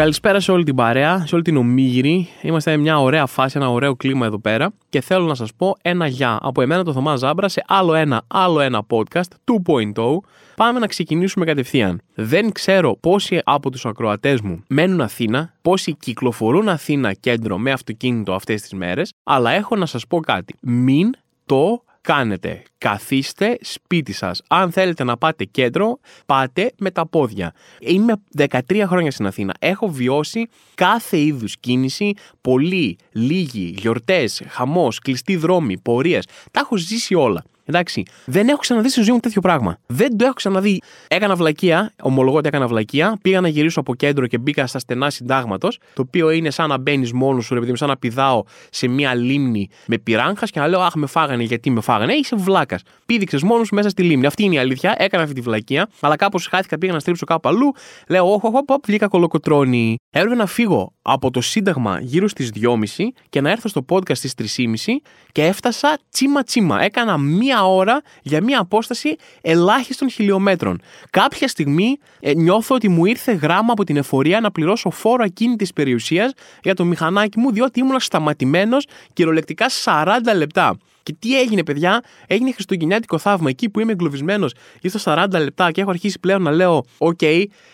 Καλησπέρα σε όλη την παρέα, σε όλη την ομίγυρη. Είμαστε μια ωραία φάση, ένα ωραίο κλίμα εδώ πέρα. Και θέλω να σας πω ένα γεια από εμένα το Θωμά Ζάμπρα σε άλλο ένα, άλλο ένα podcast 2.0. Πάμε να ξεκινήσουμε κατευθείαν. Δεν ξέρω πόσοι από τους ακροατές μου μένουν Αθήνα, πόσοι κυκλοφορούν Αθήνα κέντρο με αυτοκίνητο αυτές τις μέρες, αλλά έχω να σας πω κάτι. Μην το κάνετε. Καθίστε σπίτι σας. Αν θέλετε να πάτε κέντρο, πάτε με τα πόδια. Είμαι 13 χρόνια στην Αθήνα. Έχω βιώσει κάθε είδους κίνηση, πολύ, λίγοι, γιορτές, χαμός, κλειστοί δρόμοι, πορείες. Τα έχω ζήσει όλα. Εντάξει, δεν έχω ξαναδεί στη ζωή μου τέτοιο πράγμα. Δεν το έχω ξαναδεί. Έκανα βλακεία, ομολογώ ότι έκανα βλακεία. Πήγα να γυρίσω από κέντρο και μπήκα στα στενά συντάγματος, το οποίο είναι σαν να μπαίνεις μόνος σου, επειδή σαν να πηδάω σε μία λίμνη με πυράγχα και να λέω Αχ, με φάγανε, γιατί με φάγανε. Ε, είσαι βλάκας. Πήδηξες μόνος σου μέσα στη λίμνη. Αυτή είναι η αλήθεια. Έκανα αυτή τη βλακεία, αλλά κάπως χάθηκα, πήγα να στρίψω κάπου αλλού. Λέω, Όχι, όχι, όχι, βγήκα κολοκοτρόνη. Έπρεπε να φύγω από το Σύνταγμα γύρω στις 2.30 και να έρθω στο podcast στις 3.30 και έφτασα τσίμα τσίμα. Έκανα μία ώρα για μία απόσταση ελάχιστων χιλιόμετρων. Κάποια στιγμή ε, νιώθω ότι μου ήρθε γράμμα από την εφορία να πληρώσω φόρο ακίνητη περιουσίας για το μηχανάκι μου, διότι ήμουν σταματημένος κυριολεκτικά 40 λεπτά. Και τι έγινε, παιδιά, έγινε χριστουγεννιάτικο θαύμα. Εκεί που είμαι εγκλωβισμένος ήρθα 40 λεπτά και έχω αρχίσει πλέον να λέω: Οκ,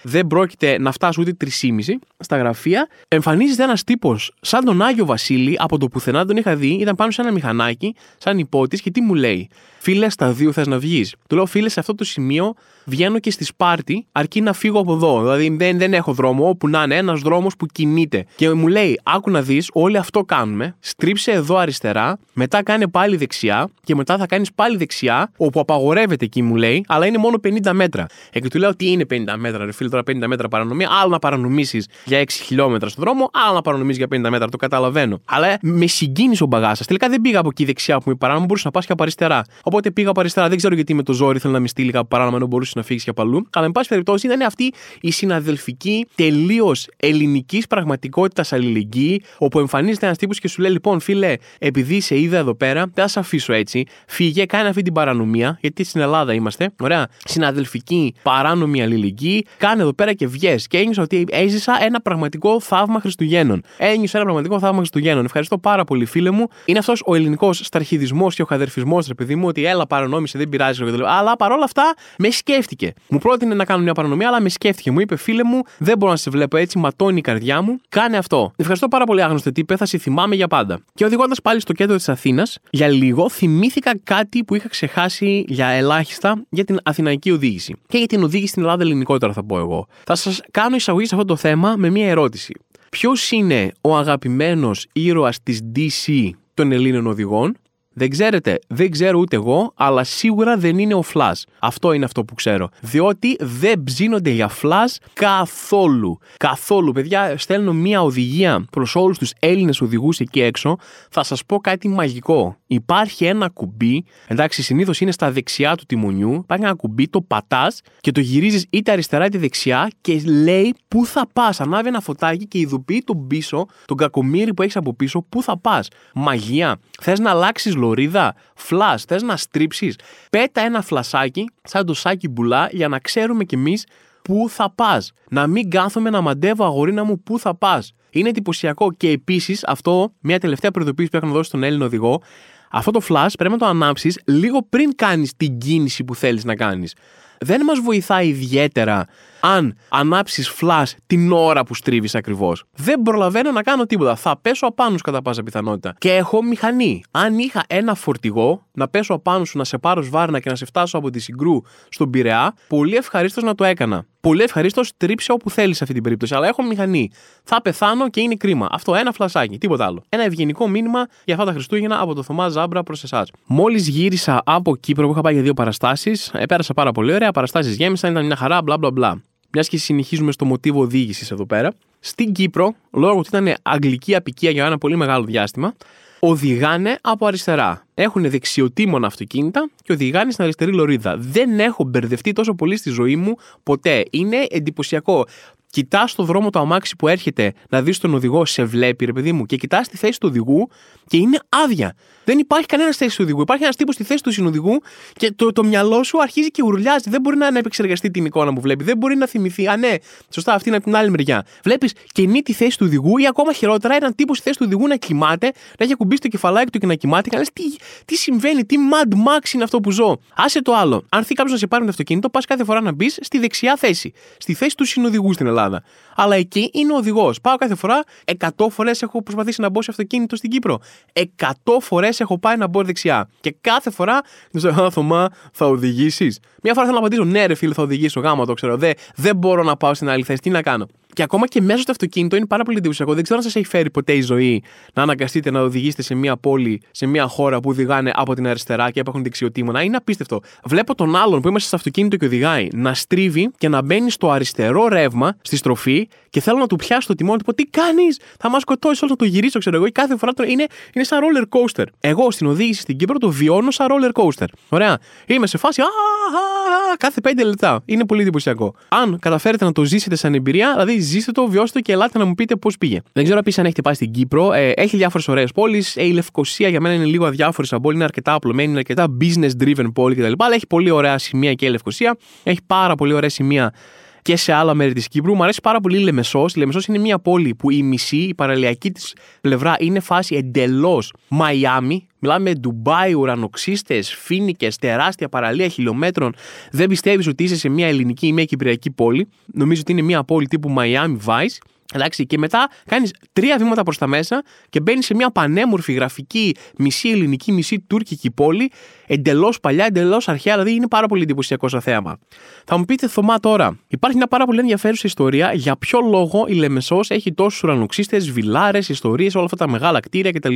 δεν πρόκειται να φτάσω ούτε 3,5 στα γραφεία. Εμφανίζεται ένας τύπος σαν τον Άγιο Βασίλη, από το πουθενά τον είχα δει, ήταν πάνω σε ένα μηχανάκι, σαν ιππότης και τι μου λέει; Φίλε, στα δύο θες να βγεις. Του λέω: Φίλε, σε αυτό το σημείο βγαίνω και στη Σπάρτη, αρκεί να φύγω από εδώ. Δηλαδή δεν, δεν έχω δρόμο, όπου να είναι ένας δρόμος που κινείται. Και μου λέει: Άκου να δεις, όλοι αυτό κάνουμε. Στρίψε εδώ αριστερά, μετά κάνε πάλι δεξιά και μετά θα κάνεις πάλι δεξιά, όπου απαγορεύεται εκεί, μου λέει, αλλά είναι μόνο 50 μέτρα. Ε, και του λέω: Τι είναι 50 μέτρα, ρε φίλε, τώρα 50 μέτρα παρανομία. Άλλο να παρανομήσεις για 6 χιλιόμετρα στον δρόμο, άλλο να παρανομήσεις για 50 μέτρα, το καταλαβαίνω. Αλλά με συγκίνησε ο μπαγάσα. Τελικά δεν πήγα από εκεί δεξιά που μου παράνομα, μπορούσε να πας και από αριστερά. Οπότε πήγα από αριστερά. Δεν ξέρω γιατί με το ζόρι θέλω να με στείλει κάπου παράνομα, ενώ μπορούσε να φύγεις και παλού. Αλλά, εν πάση περιπτώσει, ήταν αυτή η συναδελφική, τελείως ελληνικής πραγματικότητας αλληλεγγύη, όπου εμφανίζεται ένας τύπος και σου λέει: Λοιπόν, φίλε, επειδή σε είδα εδώ πέρα, δεν θα σε αφήσω έτσι. Φύγε, κάνε αυτή την παρανομία, γιατί στην Ελλάδα είμαστε. Ωραία. Συναδελφική, παράνομη αλληλεγγύη, κάνε εδώ πέρα και βγες. Και ένιωσα ότι έζησα ένα πραγματικό θαύμα Χριστουγέννων. Ένιωσα ένα πραγματικό θαύμα Χριστουγέννων. Ευχαριστώ πάρα πολύ, φίλε μου. Είναι αυτός ο ελληνικός σταρχιδισμός και ο χαδερφισμός, ρε παιδί μου, ότι έλα παρανόμησε, δεν πειράζει. Αλλά παρόλα αυτά με σκέφτηκε. Μου πρότεινε να κάνω μια παρανομία, αλλά με σκέφτηκε. Μου είπε, φίλε μου, δεν μπορώ να σε βλέπω έτσι, ματώνει η καρδιά μου. Κάνε αυτό. Ευχαριστώ πάρα πολύ, άγνωστε τύπε, θα σε θυμάμαι για πάντα. Και οδηγώντας πάλι στο κέντρο της Αθήνας, για λίγο θυμήθηκα κάτι που είχα ξεχάσει για ελάχιστα για την αθηναϊκή οδήγηση. Και για την οδήγηση στην Ελλάδα ελληνικότερα, θα πω εγώ. Θα σας κάνω εισαγωγή σε αυτό το θέμα με μια ερώτηση. Ποιος είναι ο αγαπημένος ήρωας της DC των Ελλήνων οδηγών, δεν ξέρετε, δεν ξέρω ούτε εγώ, αλλά σίγουρα δεν είναι ο Flash. Αυτό είναι αυτό που ξέρω. Διότι δεν ψήνονται για Flash καθόλου. Καθόλου. Παιδιά, στέλνω μία οδηγία προς όλους τους Έλληνες οδηγούς εκεί έξω. Θα σας πω κάτι μαγικό. Υπάρχει ένα κουμπί, εντάξει, συνήθως είναι στα δεξιά του τιμονιού. Υπάρχει ένα κουμπί, το πατάς και το γυρίζεις είτε αριστερά είτε δεξιά και λέει πού θα πας. Ανάβει ένα φωτάκι και ειδοποιεί τον πίσω, τον κακομίρι που έχεις από πίσω, πού θα πας. Μαγεία. Θες να αλλάξεις λωρίδα, φλα, θες να στρίψεις. Πέτα ένα φλασάκι, σαν το σάκι μπουλά, για να ξέρουμε κι εμείς πού θα πας. Να μην κάθομαι να μαντεύω αγορίνα μου πού θα πας. Είναι εντυπωσιακό και επίσης αυτό, μια τελευταία προειδοποίηση που έχω να δώσει στον Έλληνο οδηγό, αυτό το flash πρέπει να το ανάψεις λίγο πριν κάνεις την κίνηση που θέλεις να κάνεις. Δεν μας βοηθάει ιδιαίτερα αν ανάψεις flash την ώρα που στρίβεις ακριβώς. Δεν προλαβαίνω να κάνω τίποτα. Θα πέσω απάνω σου κατά πάσα πιθανότητα. Και έχω μηχανή. Αν είχα ένα φορτηγό να πέσω απάνω σου, να σε πάρω σβάρνα και να σε φτάσω από τη συγκρού στον Πειραιά, πολύ ευχαρίστως να το έκανα. Πολύ ευχαρίστως τρίψε όπου θέλεις σε αυτή την περίπτωση. Αλλά έχω μηχανή. Θα πεθάνω και είναι κρίμα. Αυτό ένα φλασάκι, τίποτα άλλο. Ένα ευγενικό μήνυμα για αυτά τα Χριστούγεννα από το Θωμά Ζάμπρα προς εσάς. Μόλις γύρισα από Κύπρο που είχα πάει για δύο παραστάσεις, πέρασα πάρα πολύ ωραία. Παραστάσεις γέμισαν, ήταν μια χαρά, μπλα μπλα μπλα μιας και συνεχίζουμε στο μοτίβο οδήγησης εδώ πέρα, στην Κύπρο, λόγω ότι ήταν αγγλική απικία για ένα πολύ μεγάλο διάστημα, οδηγάνε από αριστερά. Έχουν δεξιοτήμωνα αυτοκίνητα και οδηγάνε στην αριστερή λωρίδα. Δεν έχω μπερδευτεί τόσο πολύ στη ζωή μου ποτέ. Είναι εντυπωσιακό. Κοιτάς το δρόμο το αμάξι που έρχεται να δεις τον οδηγό, σε βλέπει, ρε παιδί μου, και κοιτάς τη θέση του οδηγού και είναι άδεια. Δεν υπάρχει κανένας θέση του οδηγού. Υπάρχει ένας τύπος στη θέση του συνοδηγού και το, το μυαλό σου αρχίζει και ουρλιάζει. Δεν μπορεί να, να επεξεργαστεί την εικόνα που βλέπει. Δεν μπορεί να θυμηθεί. Α, ναι, σωστά, αυτή είναι από την άλλη μεριά. Βλέπεις καινή τη θέση του οδηγού ή ακόμα χειρότερα έναν τύπο στη θέση του οδηγού να κοιμάται, να έχει ακουμπήσει το κεφαλάκι του και να κοιμάται. Και να λες τι, τι συμβαίνει, τι mad max είναι αυτό που ζω. Άσε το άλλο. Αν θεί κάποιο να σε πάρει το αυτοκίνητο, πας κάθε φορά να μπεις στη δεξιά θέση. Στη θέση του συνοδηγού στην Ελλάδα. Αλλά εκεί είναι ο οδηγός. Πάω κάθε φορά, 100 φορές έχω προσπαθήσει να μπω σε αυτοκίνητο στην Κύπρο. 100 φορές έχω πάει να μπω δεξιά. Και κάθε φορά μου λέω, Θωμά, θα οδηγήσεις. Μια φορά θέλω να απαντήσω, Ναι, ρε φίλε, θα οδηγήσω. Γάμα το ξέρω. Δεν, δεν μπορώ να πάω στην άλλη θέση. Τι να κάνω. Και ακόμα και μέσα στο αυτοκίνητο είναι πάρα πολύ εντυπωσιακό. Δεν ξέρω αν σας έχει φέρει ποτέ η ζωή να αναγκαστείτε να οδηγήσετε σε μια πόλη, σε μια χώρα που οδηγάνε από την αριστερά και έχουν δεξιοτήμωνα. Είναι απίστευτο. Βλέπω τον άλλον που είμαστε στο αυτοκίνητο και οδηγάει να στρίβει και να μπαίνει στο αριστερό ρεύμα, στη στροφή και θέλω να του πιάσω το τιμόνι του πω τι κάνεις, θα μας σκοτώσει όλο να το γυρίσω, ξέρω εγώ. κάθε φορά το είναι, είναι σαν roller coaster. Εγώ στην οδήγηση στην Κύπρο το βιώνω σαν roller coaster. Ωραία. Είμαι σε φάση α, α, α, κάθε 5 λεπτά. Είναι πολύ εντυπωσιακό. Αν καταφέρετε να το ζήσετε σαν εμπειρία, δηλαδή ζήστε το, βιώστε το και ελάτε να μου πείτε πώς πήγε. Δεν ξέρω επίσης αν έχετε πάει στην Κύπρο. Ε, έχει διάφορες ωραίες πόλεις. Ε, η Λευκοσία για μένα είναι λίγο αδιάφορη σαν πόλη. Είναι αρκετά απλωμένη, είναι αρκετά business driven πόλη κτλ. Αλλά έχει πολύ ωραία σημεία και η Λευκοσία. Έχει πάρα πολύ ωραία σημεία και σε άλλα μέρη της Κύπρου. Μου αρέσει πάρα πολύ η Λεμεσός. Η Λεμεσός είναι μια πόλη που η μισή, η παραλιακή της πλευρά είναι φάση εντελώς Μαϊάμι. Μιλάμε Ντουμπάι, ουρανοξύστες, φίνικες, τεράστια παραλία χιλιόμετρων. Δεν πιστεύεις ότι είσαι σε μια ελληνική ή μια κυπριακή πόλη. Νομίζω ότι είναι μια πόλη τύπου Miami Vice. Εντάξει, και μετά κάνεις τρία βήματα προς τα μέσα και μπαίνεις σε μια πανέμορφη γραφική, μισή ελληνική, μισή τουρκική πόλη, εντελώς παλιά, εντελώς αρχαία, δηλαδή είναι πάρα πολύ εντυπωσιακό σαν θέαμα. Θα μου πείτε, Θωμά τώρα, υπάρχει μια πάρα πολύ ενδιαφέρουσα ιστορία για ποιο λόγο η Λεμεσός έχει τόσους ουρανοξύστες, βιλάρες, ιστορίες, όλα αυτά τα μεγάλα κτίρια κτλ.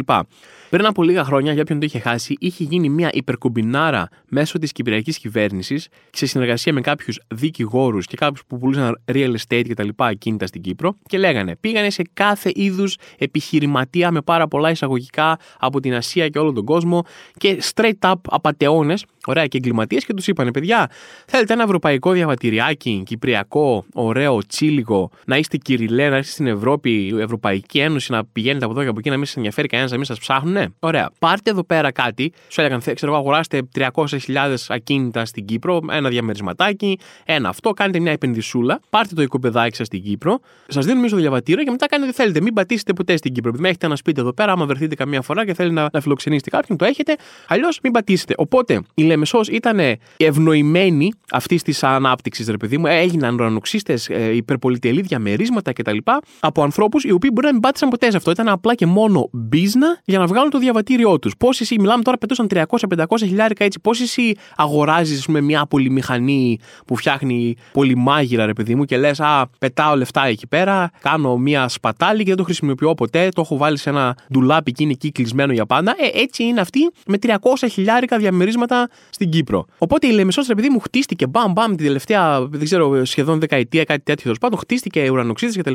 Πριν από λίγα χρόνια, για ποιον το είχε χάσει, είχε γίνει μια υπερκομπινάρα μέσω της κυπριακής κυβέρνησης σε συνεργασία με κάποιους δικηγόρους και κάποιους που πουλούσαν real estate κτλ. ακίνητα στην Κύπρο και λέγανε πήγανε σε κάθε είδους επιχειρηματία με πάρα πολλά εισαγωγικά από την Ασία και όλο τον κόσμο και straight up απαταιώνες, ωραία και εγκληματίες και τους είπανε παιδιά, θέλετε ένα ευρωπαϊκό διαβατηριάκι, κυπριακό, ωραίο, τσίλιγο, να είστε κυριλέ, να είστε στην Ευρώπη, η Ευρωπαϊκή Ένωση, να πηγαίνετε από εδώ και από εκεί, να μην σας ενδιαφέρει κανένας, να μην σας ψάχνουν. Ναι, ωραία. Πάρτε εδώ πέρα κάτι, σου έλεγαν, ξέρω εγώ, αγοράστε 300.000 ακίνητα στην Κύπρο, ένα διαμερισματάκι, ένα αυτό, κάνετε μια επενδυσούλα, πάρτε το οικοπεδάκι σας στην Κύπρο, σας δίνουμε στο διαβατήριο και μετά κάνετε τι θέλετε. Μην πατήσετε ποτέ στην Κύπρο. Επειδή έχετε ένα σπίτι εδώ πέρα, άμα βρεθείτε καμία φορά και θέλει να, να φιλοξενήσετε κάποιον, το έχετε. Αλλιώς μην πατήσετε. Οπότε η Λεμεσός ήταν ευνοημένη αυτής της ανάπτυξης, ρε παιδί μου. Έγιναν ουρανοξύστες, ε, υπερπολιτελή διαμερίσματα κτλ. από ανθρώπους οι οποίοι μπορεί να μην πάτησαν ποτέ σε αυτό. Ήταν απλά και μόνο μπίζνα για να βγάλουν το διαβατήριό τους. Πώς εσύ, μιλάμε τώρα, πετούσαν 300-500 χιλιάρικα έτσι. Πώς εσύ αγοράζεις μια πολυμηχανή που φτιάχνει πολυμάγειρα, ρε παιδί μου, και λες, Α, πετάω λεφτά εκεί πέρα, κάνω μια σπατάλη και δεν το χρησιμοποιώ ποτέ. Το έχω βάλει σε ένα ντουλάπι και είναι εκεί κλεισμένο για πάντα. Ε, έτσι είναι αυτή με 300 χιλιάρικα διαμερίσματα στην Κύπρο. Οπότε η Λεμεσό, επειδή μου χτίστηκε μπαμ μπαμ την τελευταία, δεν ξέρω, σχεδόν δεκαετία, κάτι τέτοιο τέλος πάντων, χτίστηκε ουρανοξίδε κτλ.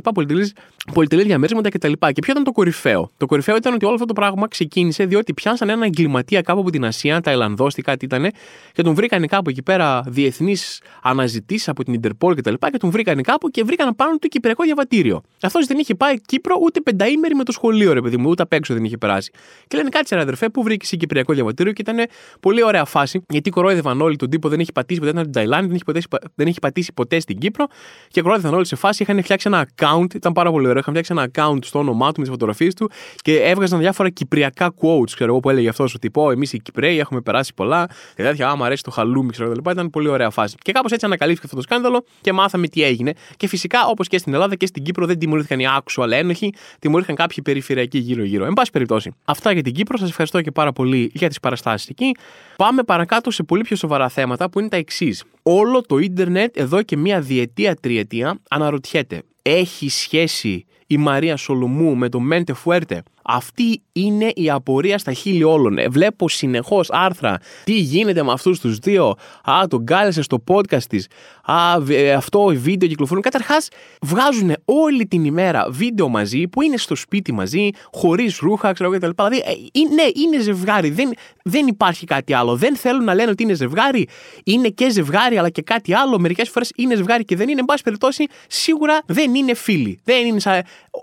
Πολυτελή διαμερίσματα κτλ. Και, και ποιο ήταν το κορυφαίο; Το κορυφαίο ήταν ότι όλο αυτό το πράγμα ξεκίνησε διότι πιάσαν έναν εγκληματία κάπου από την Ασία, Ταϊλανδό, τι κάτι ήταν, και τον βρήκαν κάπου εκεί πέρα διεθνείς αναζητήσεις από την Ιντερπόλ κτλ. Και, και τον βρήκαν κάπου και βρήκαν πάνω του κυπριακό διαβατήριο. Αυτός δεν είχε πάει Κύπρο ούτε πενταήμερη με το σχολείο, ρε παιδί μου, ούτε απ' έξω δεν είχε περάσει. Και λένε κάτσε, ρε αδερφέ, που βρήκες η Κυπριακό διαβατήριο και ήταν πολύ ωραία φάση, γιατί κορόιδευαν όλοι τον τύπο, δεν έχει πατήσει ποτέ στην Ταϊλάνδη, δεν έχει, πατήσει, δεν έχει πατήσει ποτέ στην Κύπρο και κορόιδευαν όλοι σε φάση. Είχαν φτιάξει ένα account, ήταν πάρα πολύ ωραίο. Είχαν φτιάξει ένα account στο όνομά του με τις φωτογραφίες του και έβγαζαν διάφορα κυπριακά quotes, ξέρω εγώ που έλεγε αυτός ο τύπο. Εμείς οι Κυπρέοι έχουμε περάσει πολλά και τέτοια. Άμα αρέσει το χαλούμι, ξέρω εγώ, ήταν πολύ ωραία φάση. Και κάπως έτσι ανακαλύφθηκε αυτό το σκάνδαλο και μάθαμε τι έγινε. Και φυσικά, όπως και στην Ελλάδα και στην Κύπρο, δεν τιμωρήθηκαν οι actual ένοχοι, τιμωρήθηκαν κάποιοι περιφερειακοί γύρω-γύρω. Εν πάση περιπτώσει. Αυτά για την Κύπρο. Σας ευχαριστώ και πάρα πολύ για τις παραστάσεις εκεί. Πάμε παρακάτω σε πολύ πιο σοβαρά θέματα που είναι τα εξής. Όλο το ίντερνετ εδώ και μία διετία, τριετία αναρωτιέται. Έχει σχέση η Μαρία Σολομού με το Μέντε Φουέρτε. Αυτή είναι η απορία στα χείλη όλων. Ε, βλέπω συνεχώς άρθρα. Τι γίνεται με αυτούς τους δύο; Α, τον κάλεσε στο podcast της. Α, ε, αυτό βίντεο κυκλοφορούν. Καταρχάς, βγάζουν όλη την ημέρα βίντεο μαζί που είναι στο σπίτι μαζί, χωρίς ρούχα, ξέρω εγώ κτλ. Δηλαδή, ε, ναι, είναι ζευγάρι. Δεν, δεν υπάρχει κάτι άλλο. Δεν θέλουν να λένε ότι είναι ζευγάρι. Είναι και ζευγάρι, αλλά και κάτι άλλο. Μερικές φορές είναι ζευγάρι και δεν είναι. Εν πάση περιπτώσει, σίγουρα δεν είναι φίλοι. Δεν είναι σαν...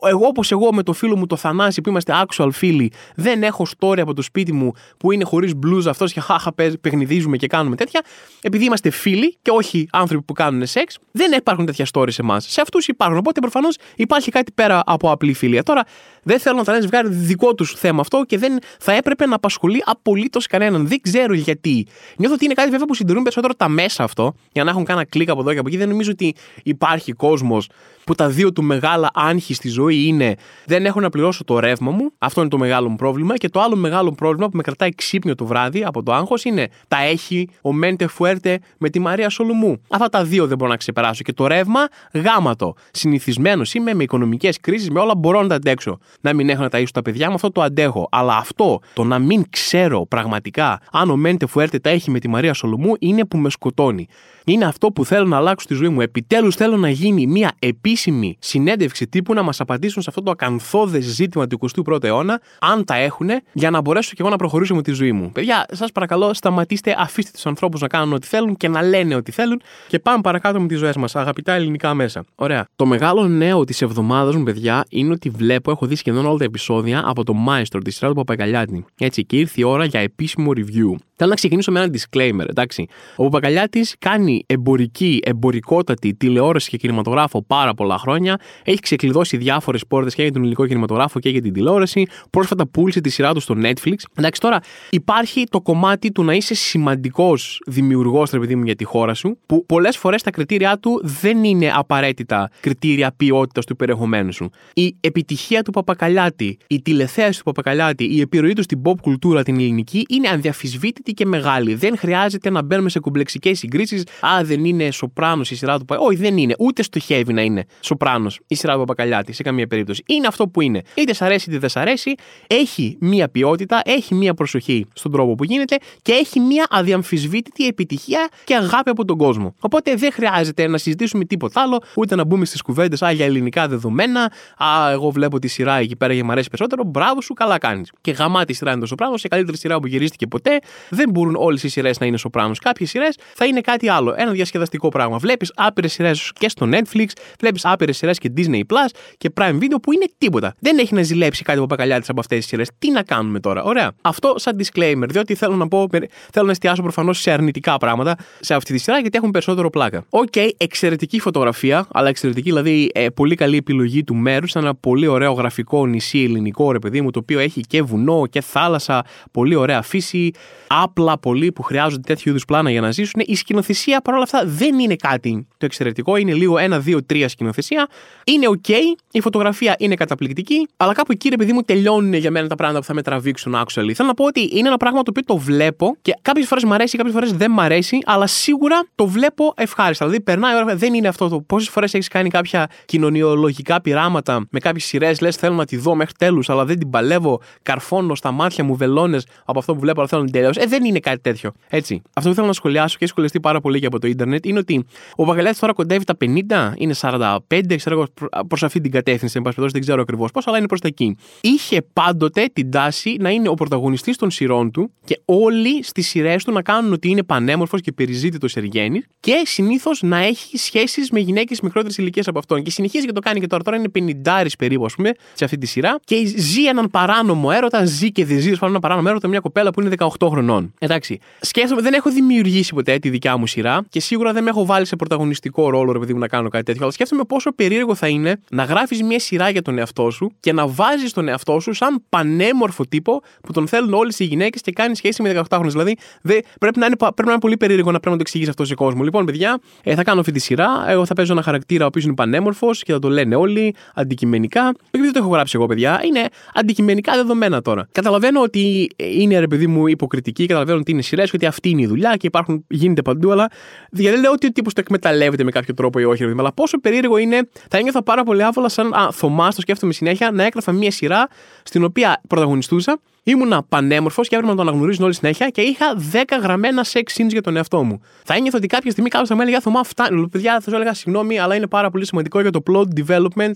Εγώ, όπως εγώ με το φίλο μου το Θανάση που είμαστε actual φίλοι, δεν έχω story από το σπίτι μου που είναι χωρίς μπλούζα αυτός και χάχα παιχνιδίζουμε και κάνουμε τέτοια. Επειδή είμαστε φίλοι και όχι άνθρωποι που κάνουν σεξ, δεν υπάρχουν τέτοια story σε εμάς. Σε αυτούς υπάρχουν. Οπότε προφανώς υπάρχει κάτι πέρα από απλή φιλία. Τώρα δεν θέλω να τα λένε ζευγάρι δικό τους θέμα αυτό και δεν θα έπρεπε να απασχολεί απολύτως κανέναν. Δεν ξέρω γιατί. Νιώθω ότι είναι κάτι βέβαια που συντηρούν περισσότερο τα μέσα αυτό για να έχουν κάνα κλικ από εδώ και από εκεί. Δεν νομίζω ότι υπάρχει κόσμος που τα δύο του μεγάλα άγχη στη ζωή είναι δεν έχω να πληρώσω το ρεύμα μου. Αυτό είναι το μεγάλο μου πρόβλημα. Και το άλλο μεγάλο πρόβλημα που με κρατάει ξύπνιο το βράδυ από το άγχος είναι τα έχει ο Μέντε Φουέρτε με τη Μαρία Σολουμού. Αυτά τα δύο δεν μπορώ να ξεπεράσω. Και το ρεύμα, γάματο. Συνηθισμένος είμαι με οικονομικές κρίσεις, με όλα μπορώ να τα αντέξω. Να μην έχω να ταΐσω τα παιδιά μου, αυτό το αντέχω. Αλλά αυτό, το να μην ξέρω πραγματικά αν ο Μέντε Φουέρτε τα έχει με τη Μαρία Σολουμού, είναι που με σκοτώνει είναι αυτό που θέλω να αλλάξω στη ζωή μου. Επιτέλους θέλω να γίνει μια επίσημη συνέντευξη τύπου να μας απαντήσουν σε αυτό το ακαθόδε ζήτημα του 21ου αιώνα, αν τα έχουν, για να μπορέσω και εγώ να προχωρήσω με τη ζωή μου. Παιδιά, σας παρακαλώ, σταματήστε, αφήστε τους ανθρώπους να κάνουν ό,τι θέλουν και να λένε ό,τι θέλουν και πάμε παρακάτω με τις ζωές μας. Αγαπητά ελληνικά μέσα. Ωραία. Το μεγάλο νέο της εβδομάδας μου, παιδιά, είναι ότι βλέπω, έχω δει σχεδόν όλα τα επεισόδια από το Maestro της σειρά του Παπαγκαλιάτη. Έτσι, και ήρθε η ώρα για επίσημο review. Θέλω να ξεκινήσω με ένα disclaimer, εντάξει. Ο Παπαγκαλιάτη κάνει εμπορική, εμπορικότατη τηλεόραση και κινηματογράφο πάρα πολλά χρόνια. Έχει ξεκλειδώσει διάφορες πόρτες και για τον ελληνικό κινηματογράφο και για την τηλεόραση. Πρόσφατα πούλησε τη σειρά του στο Netflix. Εντάξει, τώρα υπάρχει το κομμάτι του να είσαι σημαντικός δημιουργός, ρε παιδί μου, για τη χώρα σου, που πολλές φορές τα κριτήριά του δεν είναι απαραίτητα κριτήρια ποιότητας του περιεχομένου σου. Η επιτυχία του Παπακαλιάτη, η τηλεθέαση του Παπακαλιάτη, η επιρροή του στην pop κουλτούρα την ελληνική είναι ανδιαφυσβήτητη και μεγάλη. Δεν χρειάζεται να μπαίνουμε σε κομπλεξικές συγκρίσεις. Α, δεν είναι σοπράνος η σειρά του Όχι, δεν είναι. Ούτε στοχεύει να είναι σοπράνος η σειρά του Παπακαλιάτη σε καμία περίπτωση. Είναι αυτό που είναι. Είτε σ' αρέσει είτε δεν σ' αρέσει. Έχει μία ποιότητα, έχει μία προσοχή στον τρόπο που γίνεται και έχει μία αδιαμφισβήτητη επιτυχία και αγάπη από τον κόσμο. Οπότε δεν χρειάζεται να συζητήσουμε τίποτα άλλο, ούτε να μπούμε στις κουβέντες Α, για ελληνικά δεδομένα. Α, εγώ βλέπω τη σειρά εκεί πέρα και μου αρέσει περισσότερο. Μπράβο σου, καλά κάνεις. Και γαμάτη σειρά είναι το σοπράνος, σε καλύτερη σειρά που γυρίστηκε ποτέ. Δεν μπορούν όλες οι σειρές να είναι σοπράνος. Κάποιες σειρές θα είναι κάτι άλλο. Ένα διασκεδαστικό πράγμα. Βλέπεις άπειρες σειρές και στο Netflix, βλέπεις άπειρες σειρές και Disney Plus και Prime Video που είναι τίποτα. Δεν έχει να ζηλέψει κάτι από Παπακαλιάτη από αυτές τις σειρές. Τι να κάνουμε τώρα, ωραία. Αυτό σαν disclaimer, διότι θέλω να πω, θέλω να εστιάσω προφανώς σε αρνητικά πράγματα σε αυτή τη σειρά γιατί έχουν περισσότερο πλάκα. OK, okay, εξαιρετική φωτογραφία, αλλά εξαιρετική δηλαδή ε, πολύ καλή επιλογή του μέρους. Ένα πολύ ωραίο γραφικό νησί ελληνικό, ρε παιδί μου, το οποίο έχει και βουνό και θάλασσα, πολύ ωραία φύση, άπλα πολύ που χρειάζονται τέτοιου είδους πλάνα για να ζήσουν. Η σκηνοθεσία παρόλα αυτά δεν είναι κάτι το εξαιρετικό, είναι λίγο ένα, δύο, τρία σκηνοθεσία. Είναι οκ, η φωτογραφία είναι καταπληκτική, αλλά κάπου εκεί, ρε παιδί μου, τελειώνουν για μένα τα πράγματα που θα με τραβήξουν actually. Θέλω να πω ότι είναι ένα πράγμα το οποίο το βλέπω και κάποιες φορές μου αρέσει, κάποιες φορές δεν μου αρέσει, αλλά σίγουρα το βλέπω ευχάριστα. Δηλαδή, περνάει ώρα, δεν είναι αυτό το. Πόσες φορές έχεις κάνει κάποια κοινωνιολογικά πειράματα με κάποιες σειρές, λες θέλω να τη δω μέχρι τέλους, αλλά δεν την παλεύω, καρφώνω στα μάτια μου βελόνες από αυτό που βλέπω, αλλά θέλω να την τελειώσω. Ε, δεν είναι κάτι τέτοιο. Έτσι. Αυτό που θέλω να σχολιάσω και έχει σχολιαστεί πάρα πολύ και από το ίντερνετ είναι ότι ο Βαγγελιάτη τώρα κοντεύει τα 50, είναι 45, ξέρω εγώ προ αυτή την κατεύθυνση, εν πάση δεν ξέρω ακριβώς πώς, αλλά είναι προς τα εκεί. Είχε πάντοτε την τάση να είναι ο πρωταγωνιστής των σειρών του και όλοι στις σειρές του να κάνουν ότι είναι πανέμορφος και περιζήτητος εργένη και συνήθως να έχει σχέσεις με γυναίκες μικρότερης ηλικίας από αυτόν. Και συνεχίζει και το κάνει και τώρα. Τώρα είναι 50 περίπου, ας πούμε, σε αυτή τη σειρά και ζει έναν παράνομο έρωτα, ζει και δεν ζει ένα παράνομο έρωτα μια κοπέλα που είναι 18 χρονών. Εντάξει. Σκέφτομαι, δεν έχω δημιουργήσει ποτέ τη δικιά μου σειρά και σίγουρα δεν με έχω βάλει σε πρωταγωνιστικό ρόλο, ρε παιδί μου, να κάνω κάτι τέτοιο. Αλλά σκέφτομαι πόσο περίεργο θα είναι να γράφεις μια σειρά για τον εαυτό σου και να βάζεις τον εαυτό σου σαν πανέμορφο τύπο που τον θέλουν όλες οι γυναίκες και κάνει σχέση με 18 χρόνια. Δηλαδή δε, πρέπει, να είναι, πρέπει να είναι πολύ περίεργο να πρέπει να το εξηγήσει αυτό σε κόσμο. Λοιπόν, παιδιά, ε, θα κάνω αυτή τη σειρά. Εγώ θα παίζω ένα χαρακτήρα ο οποίος είναι πανέμορφος και θα το λένε όλοι αντικειμενικά. Δεν το έχω γράψει εγώ, παιδιά. Είναι αντικειμενικά δεδομένα τώρα. Καταλαβαίνω ότι είναι ρε παιδί μου υποκριτική, καταλαβαίνω ότι είναι σειρές, ότι αυτή είναι η δουλειά και υπάρχουν, γίνεται παντού, αλλά δεν λέω ότι ο τύπος το εκμεταλλεύεται με κάποιο τρόπο ή όχι, αλλά πόσο περίεργο είναι. Θα ένιωθα πάρα πολύ άβολα σαν α, Θωμάς, το σκέφτομαι συνέχεια, να έγραφα μια σειρά στην οποία πρωταγωνιστούσα Ήμουνα πανέμορφος και έπρεπε να τον αναγνωρίζουν όλοι συνέχεια και είχα 10 γραμμένα sex scenes για τον εαυτό μου. Θα ένιωθα ότι κάποια στιγμή κάποιος θα με έλεγε Θωμά, φτάνει. Παιδιά, θα σου έλεγα συγγνώμη, αλλά είναι πάρα πολύ σημαντικό για το plot development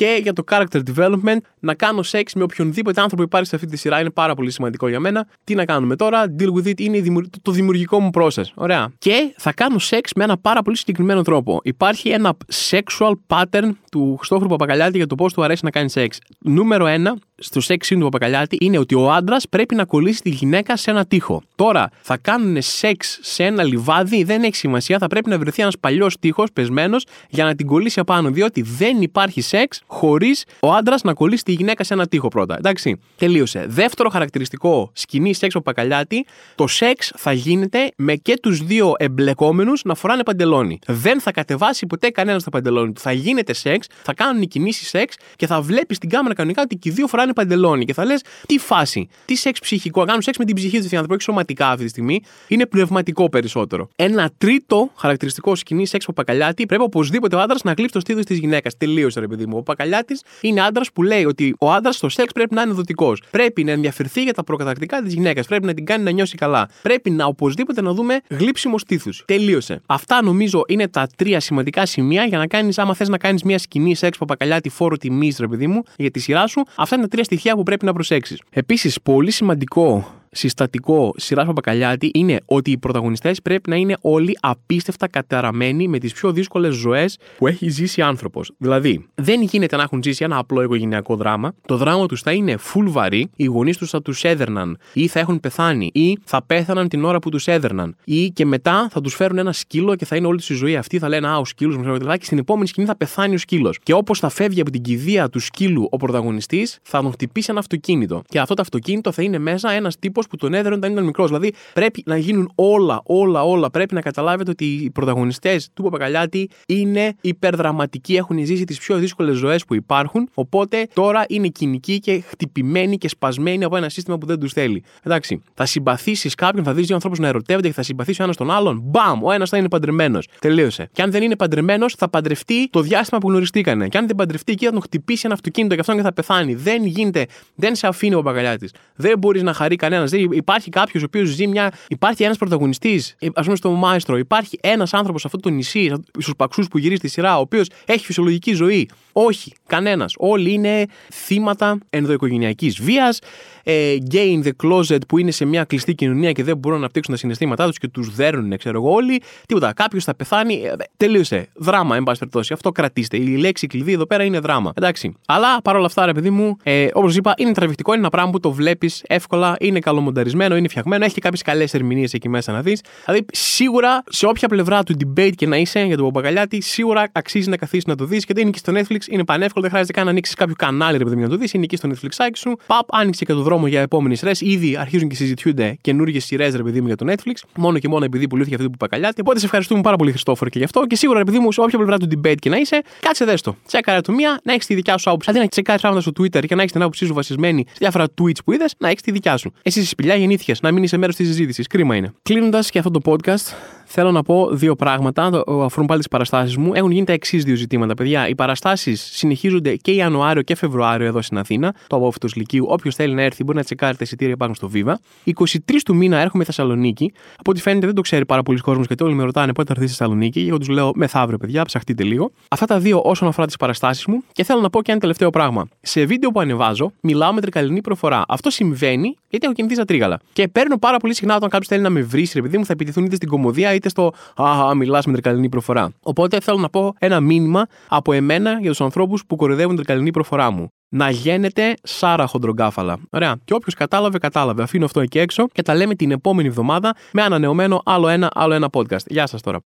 και για το character development να κάνω σεξ με οποιονδήποτε άνθρωπο υπάρχει σε αυτή τη σειρά. Είναι πάρα πολύ σημαντικό για μένα. Τι να κάνουμε τώρα, deal with it, είναι το δημιουργικό μου process. Ωραία. Και θα κάνω σεξ με ένα πάρα πολύ συγκεκριμένο τρόπο. Υπάρχει ένα sexual pattern του Χριστόφρου Παπακαλιάτη για το πώς του αρέσει να κάνει σεξ. Νούμερο ένα στο σεξ του Παπακαλιάτη είναι ότι ο άντρας πρέπει να κολλήσει τη γυναίκα σε ένα τοίχο. Τώρα, θα κάνουν σεξ σε ένα λιβάδι, δεν έχει σημασία, θα πρέπει να βρεθεί ένας παλιός τοίχος πεσμένος για να την κολλήσει απάνω. Διότι δεν υπάρχει σεξ χωρίς ο άντρας να κολλήσει τη γυναίκα σε ένα τοίχο πρώτα. Εντάξει, τελείωσε. Δεύτερο χαρακτηριστικό σκηνή σεξ ο Παπακαλιάτη, το σεξ θα γίνεται με και τους δύο εμπλεκόμενους να φοράνε παντελόνι. Δεν θα κατεβάσει ποτέ κανένας τα παντελόνι του. Θα γίνεται σεξ, θα κάνουν κινήσεις σεξ και θα βλέπεις την κάμερα κανονικά ότι και οι δύο φοράνε φοράνε παντελόνι και θα λες τι φάση, τι σεξ ψυχικό, κάνουν σεξ με την ψυχή τους άνθρωπο, όχι σωματικά αυτή τη στιγμή, είναι πνευματικό περισσότερο. Ένα τρίτο χαρακτηριστικό σκηνή σεξ πακαλιάτη πρέπει οπωσδήποτε ο άντρας να κλείψει το στήθος της γυναίκας. Τελείωσε, ρε παιδί μου. Ο πακαλιάτη είναι άντρας που λέει ότι ο άντρας στο σεξ πρέπει να είναι δοτικός. Πρέπει να ενδιαφερθεί για τα προκατακτικά της γυναίκας. Πρέπει να την κάνει να νιώσει καλά. Πρέπει να οπωσδήποτε να δούμε γλύψιμο στήθους. Τελείωσε. Αυτά νομίζω είναι τα τρία σημαντικά σημεία για να κάνεις, άμα θες να κάνεις μια σκηνή σεξ παπακαλιάτη φόρο τιμής, ρε παιδί μου, για τη σειρά σου. Αυτά είναι τα τρία στοιχεία που πρέπει να προσέξεις. Επίσης, πολύ σημαντικό συστατικό σειρά Παπακαλιάτη είναι ότι οι πρωταγωνιστές πρέπει να είναι όλοι απίστευτα καταραμένοι με τις πιο δύσκολες ζωές που έχει ζήσει άνθρωπος. Δηλαδή, δεν γίνεται να έχουν ζήσει ένα απλό οικογενειακό δράμα. Το δράμα τους θα είναι full βαρύ, οι γονείς τους θα τους έδερναν ή θα έχουν πεθάνει ή θα πέθαναν την ώρα που τους έδερναν ή και μετά θα τους φέρουν ένα σκύλο και θα είναι όλη τη ζωή αυτή. Θα λένε Α, ο σκύλος μου και στην επόμενη σκηνή θα πεθάνει ο σκύλος. Και όπως θα φεύγει από την κηδεία του σκύλου ο πρωταγωνιστής, θα τον χτυπήσει ένα αυτοκίνητο. Και αυτό το αυτοκίνητο θα είναι μέσα ένας τύπος που τον έδερε όταν ήταν μικρός. Δηλαδή πρέπει να γίνουν όλα, όλα, όλα. Πρέπει να καταλάβετε ότι οι πρωταγωνιστές του Παπακαλιάτη είναι υπερδραματικοί, έχουν ζήσει τις πιο δύσκολες ζωές που υπάρχουν. Οπότε τώρα είναι κοινικοί και χτυπημένοι και σπασμένοι από ένα σύστημα που δεν τους θέλει. Εντάξει, θα συμπαθήσεις κάποιον, θα δεις δύο ανθρώπους να ερωτεύονται και θα συμπαθήσει ο ένας τον άλλον. Μπαμ! Ο ένας θα είναι παντρεμένος. Τελείωσε. Και αν δεν είναι παντρεμένος, θα παντρευτεί το διάστημα που γνωριστήκανε. Και αν δεν παντρευτεί εκεί, θα τον χτυπήσει ένα αυτοκίνητο και αυτόν και θα πεθάνει. Δεν γίνεται. Δεν σε αφήνει ο Παπακαλιάτης. Δεν μπορείς να χαρεί κανένας υπάρχει κάποιος ο οποίος ζει μια. Υπάρχει ένας πρωταγωνιστής, ε, ας πούμε στο Μάιστρο, υπάρχει ένας άνθρωπος σε αυτό το νησί, στους παξούς που γυρίζει τη σειρά, ο οποίος έχει φυσιολογική ζωή. Όχι, κανένας. Όλοι είναι θύματα ενδοοικογενειακής βίας, ε, gay in the closet που είναι σε μια κλειστή κοινωνία και δεν μπορούν να αναπτύξουν τα συναισθήματά τους και τους δέρνουν, ξέρω εγώ όλοι. Τίποτα. Κάποιος θα πεθάνει. Ε, τελείωσε. Δράμα, εν πάση περιπτώσει. Αυτό κρατήστε. Η λέξη κλειδί εδώ πέρα είναι δράμα. Εντάξει. Αλλά παρόλα αυτά, ρε παιδί μου, ε, όπως είπα, είναι τραβηχτικό, είναι ένα πράγμα που το βλέπεις εύκολα, είναι καλομονταρισμένο, είναι φτιαγμένο, έχει και κάποιες καλές ερμηνείες εκεί μέσα να δεις. Δηλαδή, σίγουρα σε όποια πλευρά του debate και να είσαι για τον Παπαγκαλιάτη, σίγουρα αξίζει να καθίσεις να το δεις και δεν είναι και στο Netflix, είναι πανεύκολο, δεν χρειάζεται καν να ανοίξεις κάποιο κανάλι ρε παιδί να το δεις, είναι εκεί στο Netflix σου. Παπ, άνοιξε και το δρόμο για επόμενες σειρές. Ήδη αρχίζουν και συζητιούνται καινούργιες σειρές ρε παιδί μου για το Netflix, μόνο και μόνο επειδή πουλήθηκε αυτή του Παπαγκαλιάτη. Οπότε σε ευχαριστούμε πάρα πολύ Χριστόφορο και γι' αυτό και σίγουρα ρε παιδί μου σε όποια πλευρά του debate και να είσαι, κάτσε δέστο. Τσέκαρε το μία, να έχεις τη δικιά σου άποψη. Αντί να τσεκάρεις πράγματα στο Twitter και να έχεις την άποψή σου βασισμένη σε διάφορα tweets που είδες, να έχεις τη δικιά σου. Εσύ σπηλιά γεννήθηκες, να μην είσαι μέρος της συζήτησης. Κρίμα είναι. Κλείνοντας και αυτό το podcast, θέλω να πω δύο πράγματα. Αφορούν πάλι τις παραστάσεις μου. Έχουν γίνει τα εξής δύο ζητήματα, παιδιά. Οι παραστάσεις συνεχίζονται και Ιανουάριο και Φεβρουάριο εδώ στην Αθήνα, το απόφυτο Λυκείου. Όποιος θέλει να έρθει μπορεί να τσεκάρει τα εισιτήρια υπάρχουν στο Viva. 23 του μήνα έρχομαι Θεσσαλονίκη. Από ό,τι φαίνεται δεν το ξέρει πάρα πολλοί κόσμος γιατί όλοι με ρωτάνε πότε θα έρθει στη Θεσσαλονίκη. Και εγώ τους λέω μεθαύριο, παιδιά, ψαχτείτε λίγο. Αυτά τα δύο όσον αφορά τις παραστάσεις μου. Και θέλω να πω και ένα τελευταίο πράγμα. Σε βίντεο που ανεβάζω, μιλάω με τρικαλινή προφορά. Αυτό συμβαίνει γιατί έχω κινηθεί στα τρίγαλα. Και παίρνω πάρα πολύ συχνά όταν κάποιος θέλει να με βρει, επειδή μου θα επιτεθούν είτε στην κομμωδία είτε στο Α, μιλάς με τρικαλινή προφορά. Οπότε θέλω να πω ένα μήνυμα από εμένα για τους ανθρώπους που κοροϊδεύουν τρικαλινή προφορά μου. Να γένετε Σάρα χοντρογκάφαλα. Ωραία. Και όποιος κατάλαβε, κατάλαβε. Αφήνω αυτό εκεί έξω και τα λέμε την επόμενη εβδομάδα με ανανεωμένο άλλο ένα, άλλο ένα podcast. Γεια σας τώρα.